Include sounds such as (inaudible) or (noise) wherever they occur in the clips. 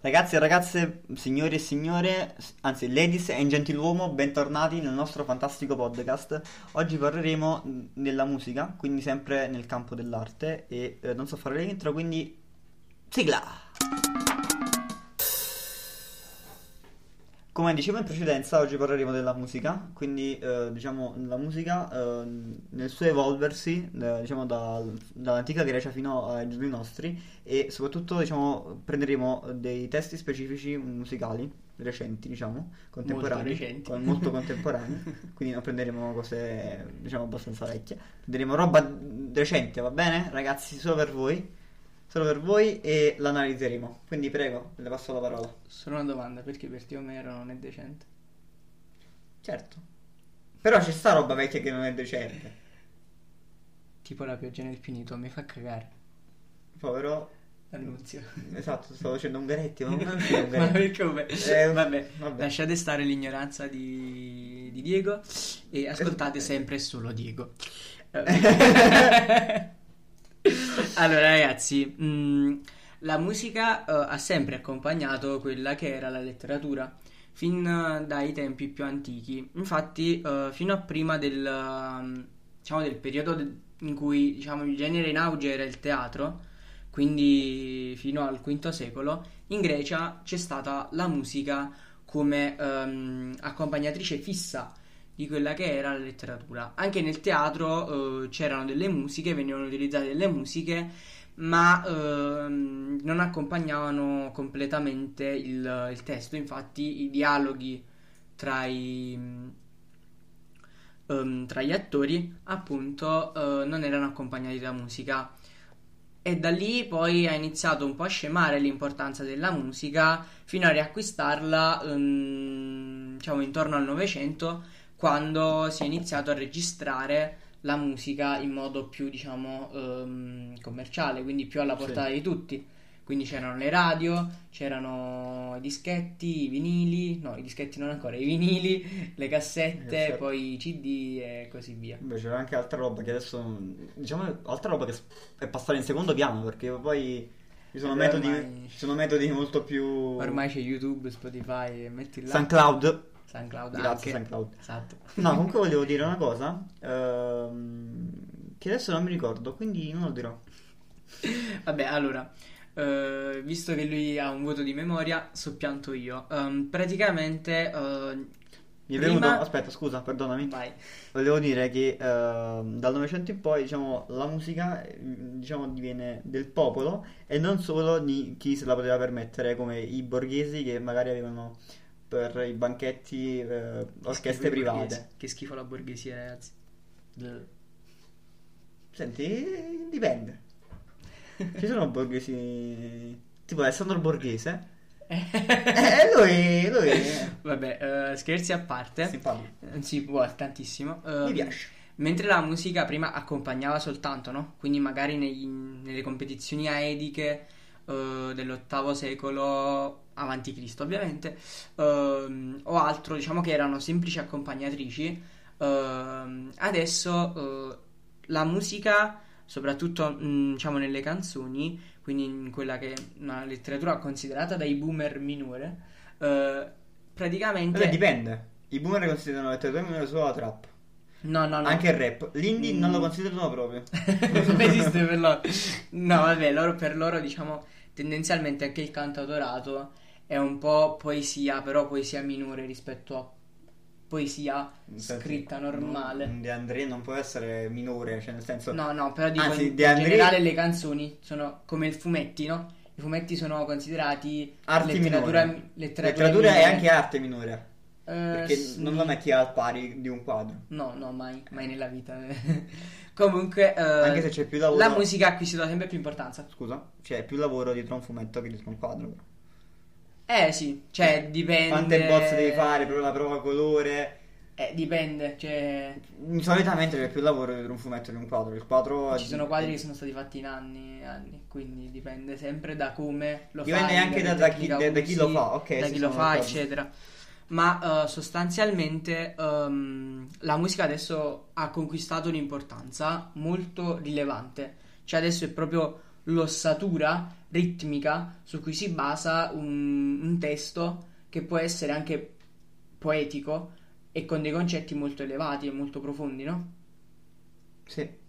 Ragazzi e ragazze, signori e signore, anzi ladies and gentiluomo, bentornati nel nostro fantastico podcast. Oggi parleremo della musica, quindi sempre nel campo dell'arte e eh, non so fare l'intro, quindi sigla! Come dicevo in precedenza, oggi parleremo della musica, quindi eh, diciamo la musica eh, nel suo evolversi, eh, diciamo da, dall'antica Grecia fino ai giorni nostri e soprattutto diciamo prenderemo dei testi specifici musicali recenti, diciamo, contemporanei, Molto recenti. con- molto contemporanei, (laughs) quindi non prenderemo cose diciamo abbastanza vecchie, prenderemo roba recente, va bene? Ragazzi, solo per voi. Solo per voi e l'analizzeremo. Quindi prego, le passo la parola. Solo una domanda, perché per te Omero non è decente? Certo. Però c'è sta roba vecchia che non è decente. Tipo la pioggia nel finito, mi fa cagare. Povero. Annunzio. Esatto, stavo facendo Ungaretti, ma (laughs) non è Ma perché come? Eh, vabbè, vabbè. lasciate stare l'ignoranza di, di Diego e ascoltate (laughs) sempre solo Diego. (laughs) Allora ragazzi, mh, la musica eh, ha sempre accompagnato quella che era la letteratura fin eh, dai tempi più antichi. Infatti, eh, fino a prima del, ehm, diciamo, del periodo de- in cui diciamo, il genere in auge era il teatro, quindi fino al V secolo, in Grecia c'è stata la musica come ehm, accompagnatrice fissa di quella che era la letteratura. Anche nel teatro eh, c'erano delle musiche, venivano utilizzate delle musiche, ma ehm, non accompagnavano completamente il, il testo. Infatti, i dialoghi tra i ehm, tra gli attori, appunto, eh, non erano accompagnati da musica. E da lì poi ha iniziato un po' a scemare l'importanza della musica fino a riacquistarla, ehm, diciamo, intorno al Novecento, quando si è iniziato a registrare la musica in modo più, diciamo, ehm, commerciale, quindi più alla Sì. portata di tutti. Quindi c'erano le radio, c'erano i dischetti, i vinili, no, i dischetti non ancora, i vinili, le cassette, poi i CD e così via. Beh, c'era anche altra roba che adesso. Diciamo, altra roba che è passata in secondo piano perché poi. Ci sono, Eh, metodi, ormai- ci sono metodi molto più. Ormai c'è YouTube, Spotify, metti là. SoundCloud. SoundCloud Grazie, anche. SoundCloud. Esatto. No, comunque volevo dire una cosa. ehm, che adesso non mi ricordo, quindi non lo dirò. Vabbè, allora, eh, visto che lui ha un voto di memoria, soppianto io. Ehm, praticamente, eh, Mi è Prima- venuto. Aspetta, scusa, perdonami. vai. Volevo dire che ehm, dal Novecento in poi, diciamo, la musica eh, diciamo, diviene del popolo e non solo di chi se la poteva permettere, come i borghesi che magari avevano per i banchetti eh, Che orchestre private. Che schifo la borghesia, ragazzi. Senti, dipende. Ci sono borghesi. Tipo Alessandro Borghese. (laughs) Eh, lui, lui Vabbè, eh, scherzi a parte. simpatico. Eh, Sì, guarda, tantissimo. Mi Ehm, piace. Mentre la musica prima accompagnava soltanto, no? Quindi magari nei- nelle competizioni aediche eh, dell'ottavo secolo avanti Cristo, ovviamente, ehm, o altro, diciamo che erano semplici accompagnatrici. ehm, adesso eh, la musica, soprattutto mh, diciamo nelle canzoni, quindi in quella che è una letteratura considerata dai boomer minore, eh, praticamente Vabbè, dipende. I boomer considerano la letteratura minore solo la trap. No, no, no. Anche il rap. L'indie non lo Mm. considerano proprio. (laughs) non esiste per loro. (laughs) No, vabbè, loro, per loro, diciamo, tendenzialmente anche il cantautorato è un po' poesia, però poesia minore rispetto a poesia Senti, scritta normale. non- De André non può essere minore, cioè nel senso... No, no, però dico Anzi, in, De in André- generale le canzoni sono come i fumetti, no? I fumetti sono considerati Arti letteratura, minori. letteratura, Letteratura è minore. anche arte minore. Eh, Perché sì. non lo metti al pari di un quadro. No, no, mai, mai nella vita. (laughs) Comunque, eh, Anche se c'è più lavoro. la musica ha acquisito sempre più importanza. Scusa, c'è più lavoro dietro un fumetto che dietro un quadro. però. Eh sì, cioè dipende. Quante bozze devi fare per la prova colore? Eh, dipende, cioè Solitamente c'è più lavoro dietro un fumetto che un quadro. Il quadro ci sono quadri che sono stati fatti in anni e anni, quindi dipende sempre da come lo Dipende fai, anche che da- da chi- da- chi lo fa, ok, da chi lo fa, eccetera. Ma eh, sostanzialmente ehm, la musica adesso ha conquistato un'importanza molto rilevante. Cioè adesso è proprio l'ossatura ritmica su cui si basa un, un testo che può essere anche poetico e con dei concetti molto elevati e molto profondi, no? Sì.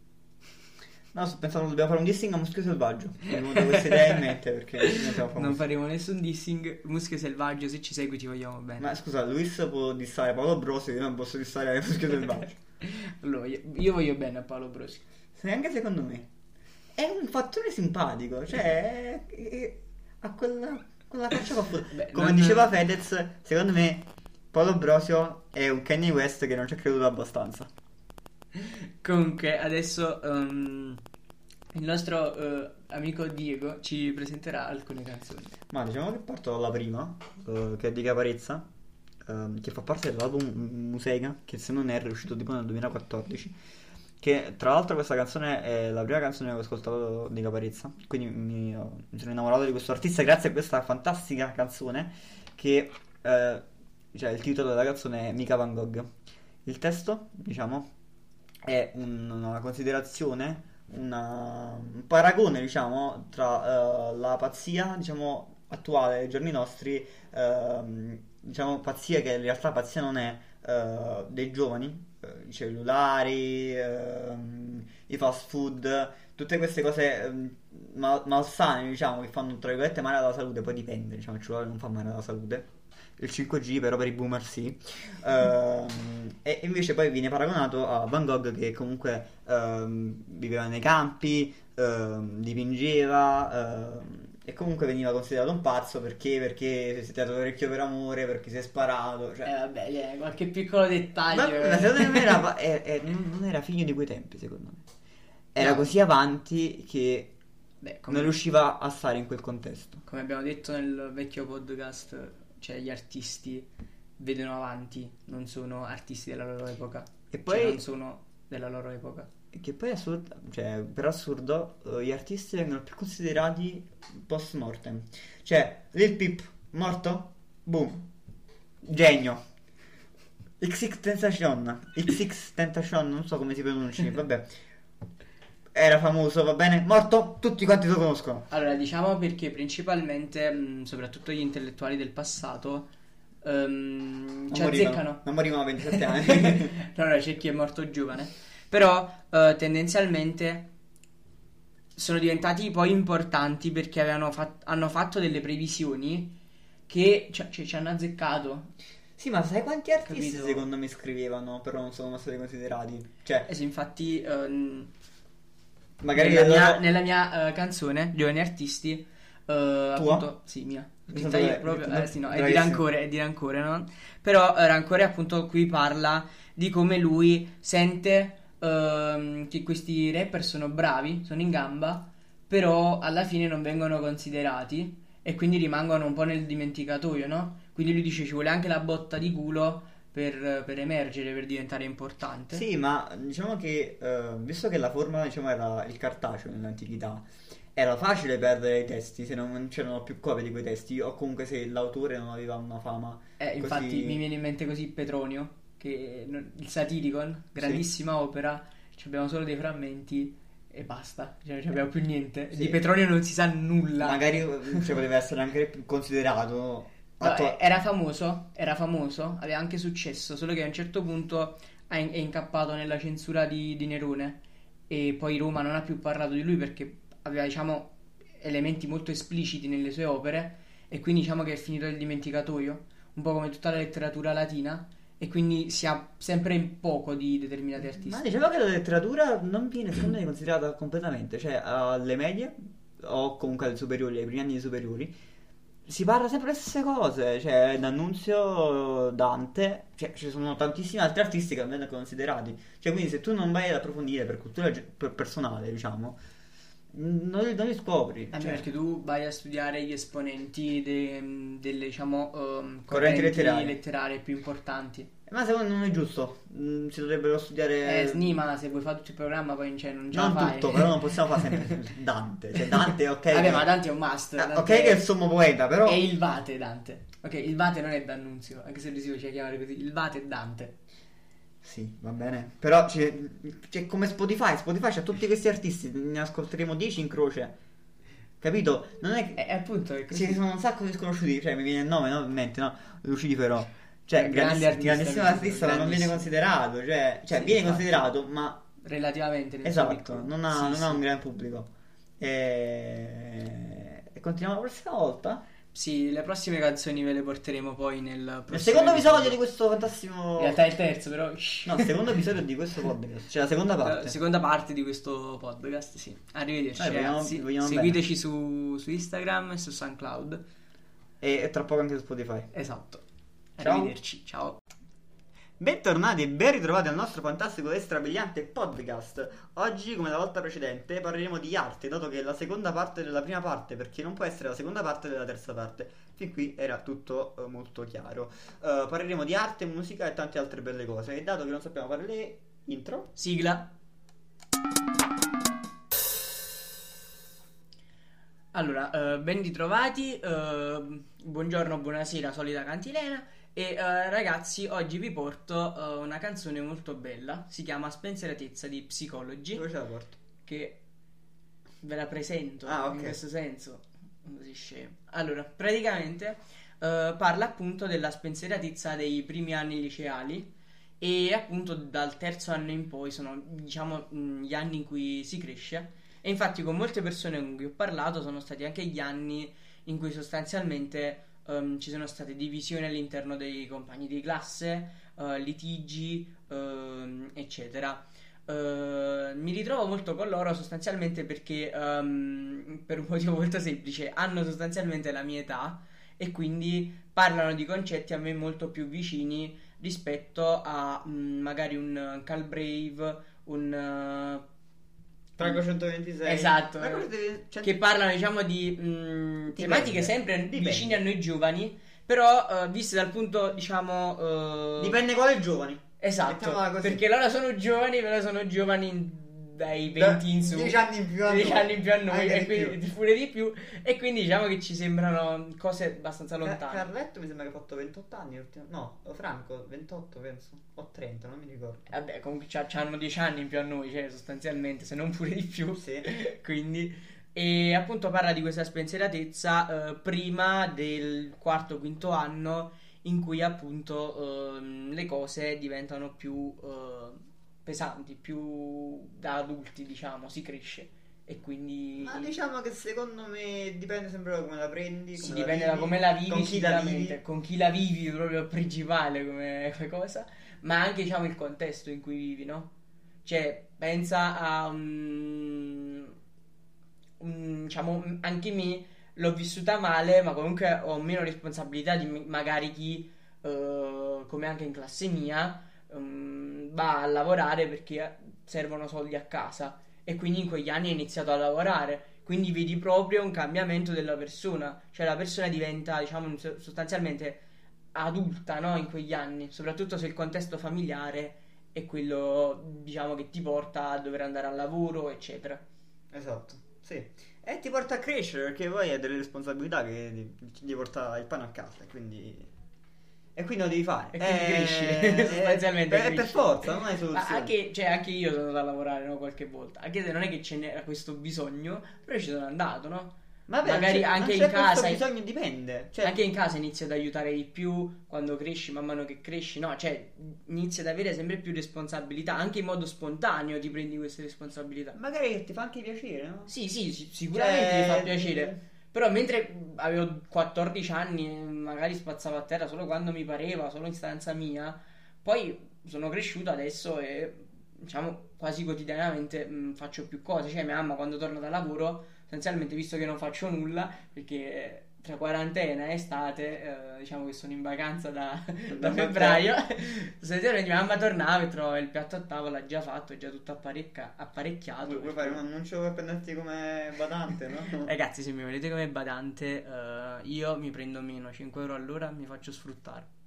No, sto pensando dobbiamo fare un dissing a Muschio Selvaggio. Venuta questa idea in mente perché famosi. Non faremo nessun dissing. Muschio selvaggio, se ci segui ti vogliamo bene. Ma scusa, Luis può dissare Paolo Brosi, io non posso dissare Muschio Selvaggio. (laughs) allora, io, io voglio bene a Paolo Brosi. Sì, anche secondo me. È un fattore simpatico, cioè... è- è- ha quella, quella fuori. Beh, Come non- diceva Fedez, secondo me Paolo Brosio è un Kanye West che non ci ha creduto abbastanza. (laughs) Comunque, adesso ehm, il nostro eh, amico Diego ci presenterà alcune canzoni. Ma diciamo che parto dalla prima, eh, che è di Caparezza, ehm, che fa parte dell'album Musega, che se non erro è uscito tipo nel 2014. Che tra l'altro questa canzone è la prima canzone che ho ascoltato di Caparezza, quindi mi, mi sono innamorato di questo artista grazie a questa fantastica canzone che, eh, cioè il titolo della canzone è Mica Van Gogh. Il testo, diciamo, è un- una considerazione, una- un paragone, diciamo, tra eh, la pazzia, diciamo, attuale dei giorni nostri, ehm, diciamo, pazzia che in realtà pazzia non è, eh, dei giovani, eh, i cellulari, ehm, i fast food, tutte queste cose ehm, mal- malsane, diciamo, che fanno, tra virgolette, male alla salute, poi dipende, diciamo, il cellulare non fa male alla salute. Il 5G però per i boomer sì. Ehm, e invece poi viene paragonato a Van Gogh che comunque ehm, viveva nei campi, ehm, dipingeva e comunque veniva considerato un pazzo perché, perché si è tirato l'orecchio per amore, perché si è sparato. Eh Cioè, vabbè, eh, qualche piccolo dettaglio. ma, ma secondo me era, è- è- non non era figlio di quei tempi, secondo me. Era No. così avanti che Beh, come, non riusciva a stare in quel contesto. come abbiamo detto nel vecchio podcast, cioè gli artisti vedono avanti, non sono artisti della loro epoca. E Cioè, poi non sono della loro epoca. Che poi assurdo, cioè, per assurdo, eh, gli artisti vengono più considerati post mortem. Cioè, Lil Peep, morto? Boom. Genio. XX Tentation, XX Tentation, non so come si pronunci, (laughs) vabbè. Era famoso, va bene? Morto? Tutti quanti lo conoscono. Allora, diciamo perché principalmente, mh, soprattutto gli intellettuali del passato, Non ci morivano, azzeccano. non morivano a 27 (laughs) anni. no, no, c'è chi è morto giovane. Però eh, tendenzialmente sono diventati poi importanti perché avevano fat- hanno fatto delle previsioni che cioè, ci ci hanno azzeccato. sì, ma sai quanti artisti Capito. secondo me scrivevano, però non sono stati considerati? Cioè, Eh sì, infatti, ehm, magari nella, mia, loro- nella mia, eh, canzone, Giovani Artisti, eh, appunto, sì, mia. Pensavo io proprio, eh, sì, no, è di rancore, è di rancore, no? Però eh, rancore appunto qui parla di come lui sente ehm, che questi rapper sono bravi, sono in gamba, però alla fine non vengono considerati e quindi rimangono un po' nel dimenticatoio, no? Quindi lui dice ci vuole anche la botta di culo per, per emergere, per diventare importante. Sì, ma diciamo che eh, visto che la forma diciamo, era il cartaceo nell'antichità, era facile perdere i testi se non c'erano più copie di quei testi o comunque se l'autore non aveva una fama. Eh, infatti Così- mi viene in mente così Petronio, che il Satiricon, grandissima opera, ci abbiamo solo dei frammenti e basta, cioè non abbiamo più niente. Sì. Di Petronio non si sa nulla. Magari cioè, poteva essere anche più considerato. Attua- era famoso, era famoso, aveva anche successo, solo che a un certo punto è incappato nella censura di, di Nerone e poi Roma non ha più parlato di lui perché aveva, diciamo, elementi molto espliciti nelle sue opere e quindi diciamo che è finito nel dimenticatoio, un po' come tutta la letteratura latina e quindi si ha sempre in poco di determinati artisti. Ma diciamo che la letteratura non viene secondo me considerata completamente, cioè alle medie o comunque alle superiori, ai primi anni superiori, si parla sempre le stesse cose, cioè D'Annunzio, Dante, cioè ci sono tantissimi altri artisti che vengono considerati, cioè quindi se tu non vai ad approfondire per cultura per personale, diciamo, non li, non li scopri. Anche cioè. perché tu vai a studiare gli esponenti de- delle, diciamo, ehm, Correnti letterarie. letterarie più importanti. Ma secondo me non è giusto, Mm, si dovrebbero studiare... Eh, Snima, se vuoi fare tutto il programma, poi cioè, non già non fai. tutto, però non possiamo fare sempre (laughs) Dante, cioè Dante ok... Vabbè, che- ma Dante è un must. Ah, Dante ok che è il sommo poeta, però... È il Vate Dante. Ok, il Vate non è D'Annunzio, anche se lui si faceva chiamare così. Il Vate è Dante. Sì, va bene. Però c'è, c'è come Spotify. Spotify c'ha tutti questi artisti. Ne ascolteremo 10 in croce. Capito? Non è che... E appunto è così. Ci sono un sacco di sconosciuti, cioè mi viene il nome no? in mente, no? Lucifero. Cioè, grandissimo, grande artista, grandissimo artista, ma non viene considerato, cioè, cioè Sì, viene infatti. considerato, ma Relativamente esatto, non ha, Sì, non sì. ha un gran pubblico. E... e continuiamo la prossima volta. Sì, le prossime canzoni ve le porteremo poi nel prossimo secondo episodio di questo fantastico... In realtà è il terzo, però. No, il secondo episodio di questo podcast, cioè la seconda La parte. seconda parte di questo podcast, sì. Arrivederci, Eh, vogliamo- ragazzi. vogliamo Seguiteci su, su Instagram e su SoundCloud. E, e tra poco anche su Spotify. Esatto. Ciao. Arrivederci, ciao. Bentornati e ben ritrovati al nostro fantastico e strabiliante podcast. Oggi, come la volta precedente, parleremo di arte, dato che è la seconda parte della prima parte, perché non può essere la seconda parte della terza parte. Fin qui era tutto eh, molto chiaro. Eh, parleremo di arte, musica e tante altre belle cose. E dato che non sappiamo fare le intro, Sigla. Allora, eh, ben ritrovati, eh, buongiorno, buonasera, solita cantilena. E eh, ragazzi, oggi vi porto eh, una canzone molto bella, si chiama Spensieratezza di Psychology, dove ce la porto? che ve la presento Ah, ok. in questo senso. Così scemo. Allora, praticamente eh, parla appunto della spensieratezza dei primi anni liceali e appunto dal terzo anno in poi sono diciamo mh, gli anni in cui si cresce e infatti con molte persone con cui ho parlato sono stati anche gli anni in cui sostanzialmente ehm, ci sono state divisioni all'interno dei compagni di classe, eh, litigi, ehm, eccetera. Eh, mi ritrovo molto con loro sostanzialmente perché ehm, per un motivo molto semplice hanno sostanzialmente la mia età e quindi parlano di concetti a me molto più vicini rispetto a mm, magari un Cal Brave, un eh, Trago 126. Esatto. Trago 126. che parlano diciamo di mm, tematiche sempre Dipende. vicine a noi giovani, però eh, viste dal punto diciamo eh, Dipende quale giovani. Esatto, perché loro sono giovani, però sono giovani dai 20 in su. 10 anni in più a 10 noi. anni in più a noi, e di quindi pure di più. E quindi diciamo che ci sembrano cose abbastanza lontane. Carletto mi sembra che ha fatto 28 anni. No, Franco 28 penso. O 30, non mi ricordo. Vabbè, comunque c'hanno 10 anni in più a noi, cioè sostanzialmente, se non pure di più. Sì. (laughs) quindi e appunto parla di questa spensieratezza eh, prima del quarto quinto anno in cui appunto ehm, le cose diventano più eh, pesanti, più da adulti, diciamo, si cresce e quindi Ma diciamo che secondo me dipende sempre da come la prendi. Sì, come dipende da come la vivi con chi la vivi. con chi la vivi proprio principale come, (laughs) come cosa, ma anche diciamo il contesto in cui vivi, no? Cioè, pensa a un, un- diciamo, anche me l'ho vissuta male, ma comunque ho meno responsabilità di magari chi, eh, come anche in classe mia, ehm, va a lavorare perché servono soldi a casa e quindi in quegli anni ho iniziato a lavorare. Quindi vedi proprio un cambiamento della persona, cioè la persona diventa, diciamo, so- sostanzialmente adulta, no? In quegli anni, soprattutto se il contesto familiare è quello, diciamo, che ti porta a dover andare al lavoro, eccetera. Esatto, sì. E ti porta a crescere perché poi hai delle responsabilità che ti, porta il pane a casa. Quindi. E quindi lo devi fare. E quindi Eh, cresci, eh, (laughs) sostanzialmente Per, per forza, non hai soluzione. anche, cioè, anche io sono andato a lavorare no, qualche volta, anche se non è che ce n'era questo bisogno, però ci sono andato, no? Vabbè, magari c'è- anche in c'è questo casa- bisogno dipende. Cioè, anche in casa inizi ad aiutare di più quando cresci, man mano che cresci, no? Cioè, inizi ad avere sempre più responsabilità, anche in modo spontaneo ti prendi queste responsabilità. magari ti fa anche piacere, no? Sì, sì, sicuramente Cioè, mi fa piacere. Però mentre avevo 14 anni, magari spazzavo a terra solo quando mi pareva, solo in stanza mia, poi sono cresciuto adesso e diciamo quasi quotidianamente mh, faccio più cose. Cioè, mia mamma quando torna da lavoro, essenzialmente visto che non faccio nulla, perché tra quarantena e estate, eh, diciamo che sono in vacanza da, da febbraio, (laughs) sostanzialmente mia mamma tornava e trovava il piatto a tavola già fatto, già tutto apparecca- apparecchiato. Vuoi, vuoi fare un annuncio per prenderti come badante, no? (laughs) Ragazzi, se mi volete come badante, eh, io mi prendo meno 5 euro all'ora, mi faccio sfruttare.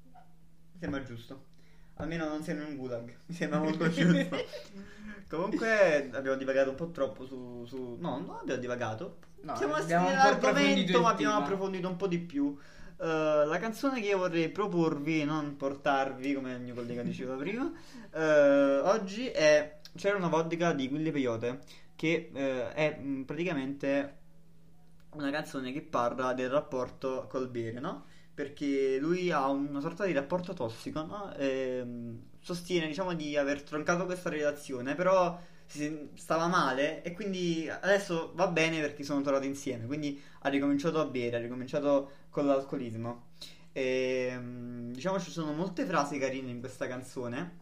Sembra giusto. Almeno non sei in un gulag. (laughs) Mi sembra molto giusto. (laughs) Comunque abbiamo divagato un po' troppo su. su- No, non abbiamo divagato. No, Siamo abbiamo nell'argomento, ma abbiamo tema. approfondito un po' di più. Eh, la canzone che io vorrei proporvi, non portarvi, come il mio collega diceva prima, eh, oggi è C'era una vodka di Quille Peyote che eh, è mh, praticamente una canzone che parla del rapporto col bere, no? Perché lui ha una sorta di rapporto tossico, no? E, sostiene, diciamo, di aver troncato questa relazione, però stava male e quindi adesso va bene perché sono tornati insieme, quindi ha ricominciato a bere, ha ricominciato con l'alcolismo. E, diciamo ci sono molte frasi carine in questa canzone.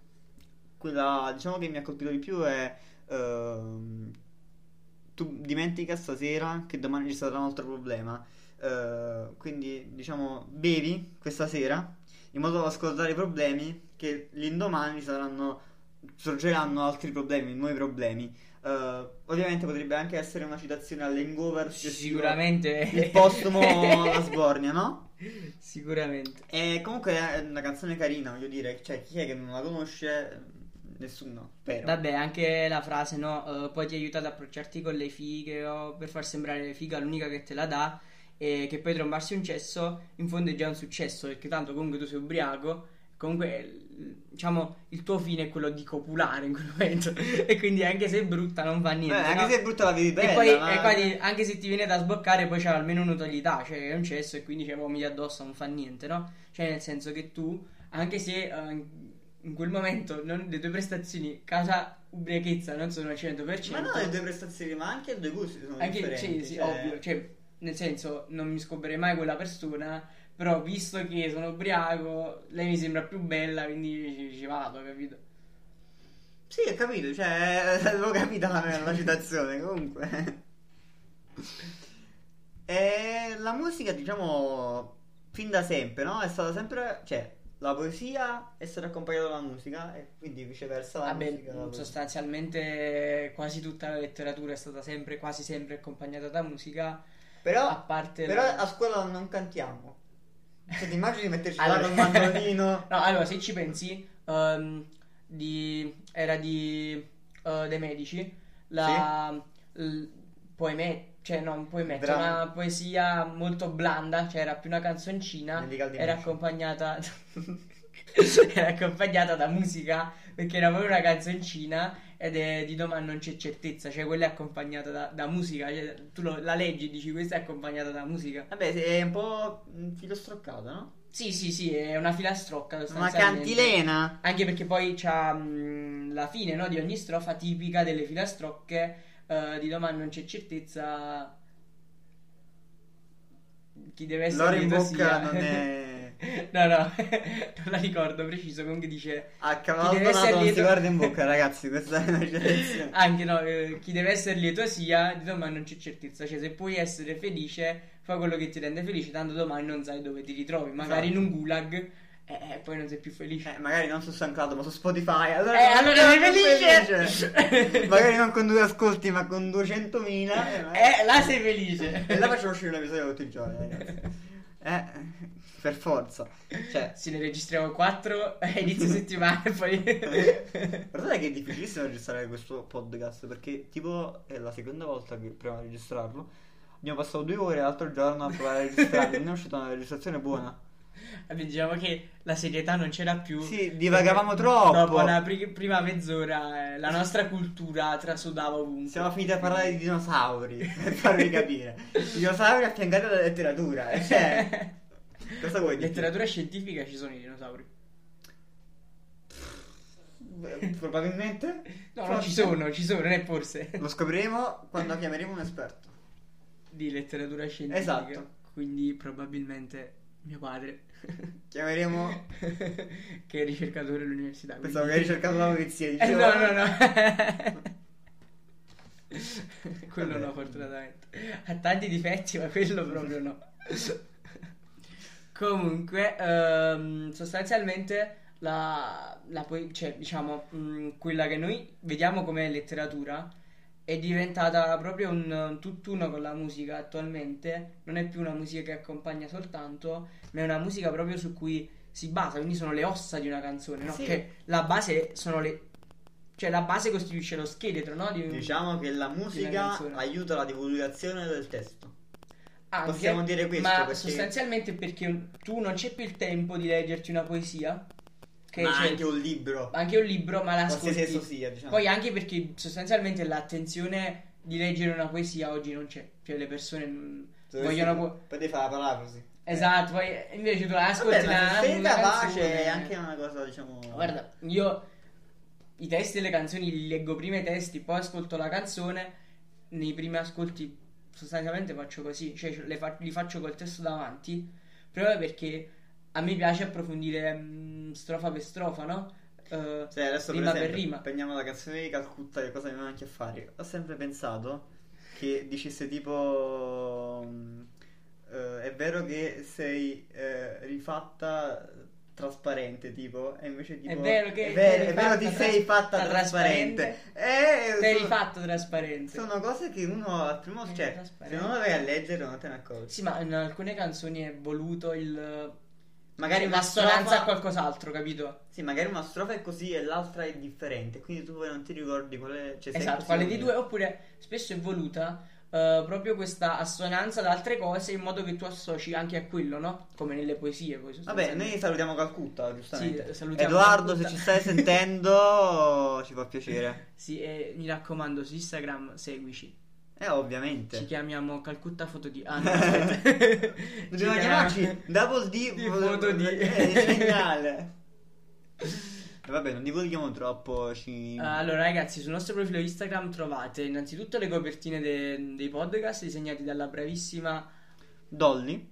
Quella diciamo che mi ha colpito di più è uh, tu dimentica stasera che domani ci sarà un altro problema. Uh, quindi diciamo bevi questa sera in modo da scordare i problemi che l'indomani saranno sorgeranno altri problemi, nuovi problemi. Uh, ovviamente potrebbe anche essere una citazione all'hangover sicuramente il postumo la sbornia no? (laughs) sicuramente e comunque è una canzone carina voglio dire cioè chi è che non la conosce nessuno spero vabbè anche la frase no uh, poi ti aiuta ad approcciarti con le fighe o per far sembrare figa l'unica che te la dà e che poi trombarsi un cesso in fondo è già un successo perché tanto comunque tu sei ubriaco comunque diciamo il tuo fine è quello di copulare in quel (laughs) momento e quindi anche se è brutta non fa niente eh, anche no? se è brutta la vedi bella e poi, ma... e poi anche se ti viene da sboccare poi c'è almeno un'utilità cioè è un cesso e quindi c'è vomiti addosso non fa niente no? cioè nel senso che tu anche se uh, in quel momento non, le tue prestazioni causa ubriachezza non sono al 100% ma no le tue prestazioni ma anche i due gusti sono anche, differenti sì, sì, cioè... ovvio cioè nel senso non mi scoprirei mai quella persona però visto che sono ubriaco, lei mi sembra più bella, quindi ci, ci vado, capito? Sì, ho capito, cioè, (laughs) avevo capito la, la citazione, comunque. (laughs) e la musica, diciamo, fin da sempre, no? È stata sempre, cioè, la poesia essere accompagnata dalla musica e quindi viceversa la Vabbè, musica. La sostanzialmente quasi tutta la letteratura è stata sempre, quasi sempre accompagnata da musica. Però, a parte però la... a scuola non cantiamo. Se ti immagini di metterci allora... con il mandolino. no, allora se ci pensi, um, di, era di uh, dei medici, la sì? l, cioè no, un poemetto, Dram- una poesia molto blanda, cioè era più una canzoncina, era accompagnata (laughs) (laughs) era accompagnata da musica perché era proprio una canzoncina ed è di domani non c'è certezza, cioè quella è accompagnata da, da musica, cioè, tu lo, la leggi e dici questa è accompagnata da musica. Vabbè, è un po' filostroccato, no? Sì, sì, sì, è una filastrocca. Una cantilena. Anche perché poi c'ha mh, la fine no, di ogni strofa tipica delle filastrocche. Uh, di domani non c'è certezza. Chi deve essere L'ora in bocca non è. (laughs) (laughs) No, no, (laughs) non la ricordo preciso. Comunque dice: A cavallo donato non lieto... si guarda in bocca, (laughs) ragazzi. Questa è una citazione. Anche no, eh, chi deve essere lieto sia, di domani non c'è certezza. Cioè, se puoi essere felice, fa quello che ti rende felice. Tanto domani non sai dove ti ritrovi. Magari esatto. in un gulag. E eh, poi non sei più felice. Eh, magari non su SoundCloud, ma su Spotify. Allora, eh, allora sei felice. felice. magari non con due ascolti, ma con 200.000. Eh, eh là sei felice. e là facciamo uscire un episodio tutti i giorni, ragazzi. Eh, per forza. Cioè, se ne registriamo 4 a (laughs) inizio (laughs) settimana e poi... Guardate (laughs) che è difficilissimo registrare questo podcast perché tipo è la seconda volta che proviamo a registrarlo. Abbiamo passato due ore l'altro giorno a provare a registrarlo, non è uscita una registrazione buona. Vabbè, diciamo che la serietà non c'era più. Sì, divagavamo troppo. Dopo la pri- prima mezz'ora eh, la nostra cultura trasudava ovunque. Siamo finiti a parlare di dinosauri, per farvi capire. Dinosauri affiancati dalla letteratura. eh, Cioè, cosa vuoi dire? Letteratura scientifica ci sono i dinosauri. Beh, Probabilmente. (laughs) No, no, ci sono, ci sono, non è forse. Lo scopriremo (laughs) quando chiameremo un esperto. Di letteratura scientifica. Esatto. Quindi probabilmente mio padre. (laughs) Chiameremo. che è ricercatore all'università. Pensavo che hai ricercato la polizia. Eh, no, no, no. quello Vabbè. no, fortunatamente. Ha tanti difetti, ma quello proprio no. Comunque, ehm, sostanzialmente, la, la poe- cioè, diciamo, mh, quella che noi vediamo come letteratura è diventata proprio un, un tutt'uno con la musica attualmente. Non è più una musica che accompagna soltanto, ma è una musica proprio su cui si basa. Quindi sono le ossa di una canzone, no? Sì. Che la base sono le. Cioè, la base costituisce lo scheletro, no? Di un- Diciamo che la musica aiuta la divulgazione del testo. Anche, Possiamo dire questo, Ma perché- sostanzialmente perché tu non c'è più il tempo di leggerti una poesia. Che ma c'è- anche un libro. anche un libro, ma l'ascolti. Sia, diciamo. Poi anche perché sostanzialmente l'attenzione di leggere una poesia oggi non c'è. Cioè le persone non, vogliono... Poi pu- devi fare la parafrasi. Esatto, poi invece tu la ascolti Vabbè, ma la, se canzone- è anche una cosa, diciamo... Guarda, io i testi delle canzoni li leggo prima i testi, poi ascolto la canzone. Nei primi ascolti sostanzialmente faccio così, cioè le fa- li faccio col testo davanti, proprio perché a me piace approfondire mm, strofa per strofa, no? Eh, Cioè, adesso per rima per esempio, rima. prendiamo la canzone di Calcutta, che cosa mi anche a fare? Ho sempre pensato che dicesse tipo... eh, è vero che sei eh, rifatta trasparente, tipo, e invece tipo... È vero che È vero, è vero, ti sei fatta trasparente. trasparente. Eh, Sei sono- rifatto trasparente. Sono cose che uno al primo... Eh, Cioè, se non lo vai a leggere non te ne accorgi. Sì, ma in alcune canzoni è voluto il... Magari una strofa- a qualcos'altro, capito? Sì, magari una strofa è così e l'altra è differente, quindi tu poi non ti ricordi quale... Cioè, se è Esatto, così quale di due, oppure spesso è voluta eh, proprio questa assonanza ad altre cose in modo che tu associ anche a quello, no? Come nelle poesie, poi Vabbè, noi salutiamo Calcutta, giustamente. Sì, salutiamo Edoardo, Calcutta. se ci stai sentendo, (laughs) ci fa piacere. Sì, e mi raccomando, su Instagram seguici. Eh, ovviamente. Ci chiamiamo Calcutta Foto di... Ah, no, (laughs) Dobbiamo chiamarci Double D Di foto di- Eh, geniale. (laughs) E vabbè, non divulghiamo troppo. Ci... Allora, ragazzi, sul nostro profilo Instagram trovate innanzitutto le copertine de- dei podcast disegnati dalla bravissima Dolly?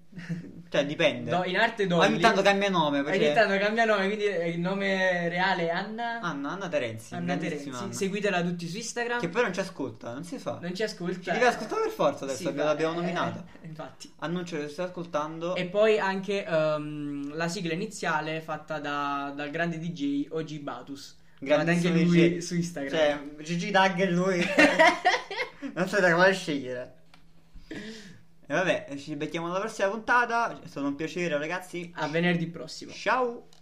Cioè, dipende. Do- in arte Dolly. Ogni tanto cambia nome. Perché... Ogni tanto cambia nome, quindi eh, il nome reale è Anna. Anna, Anna Terenzi. Anna Terenzi. Anna. Seguitela tutti su Instagram. Che poi non ci ascolta, non si fa. Non ci ascolta. Ci deve ascoltare per forza adesso, Sì, abbiamo- ma- l'abbiamo eh, nominata. eh, infatti. Annuncio che stai ascoltando. E poi anche ehm, la sigla iniziale fatta da- dal grande DJ OG Batus. Trovate anche lui DJ. su Instagram. Cioè, Gigi Dag e lui. (laughs) non so da quale scegliere. E vabbè, ci becchiamo alla prossima puntata. È stato un piacere, ragazzi. A venerdì prossimo. Ciao.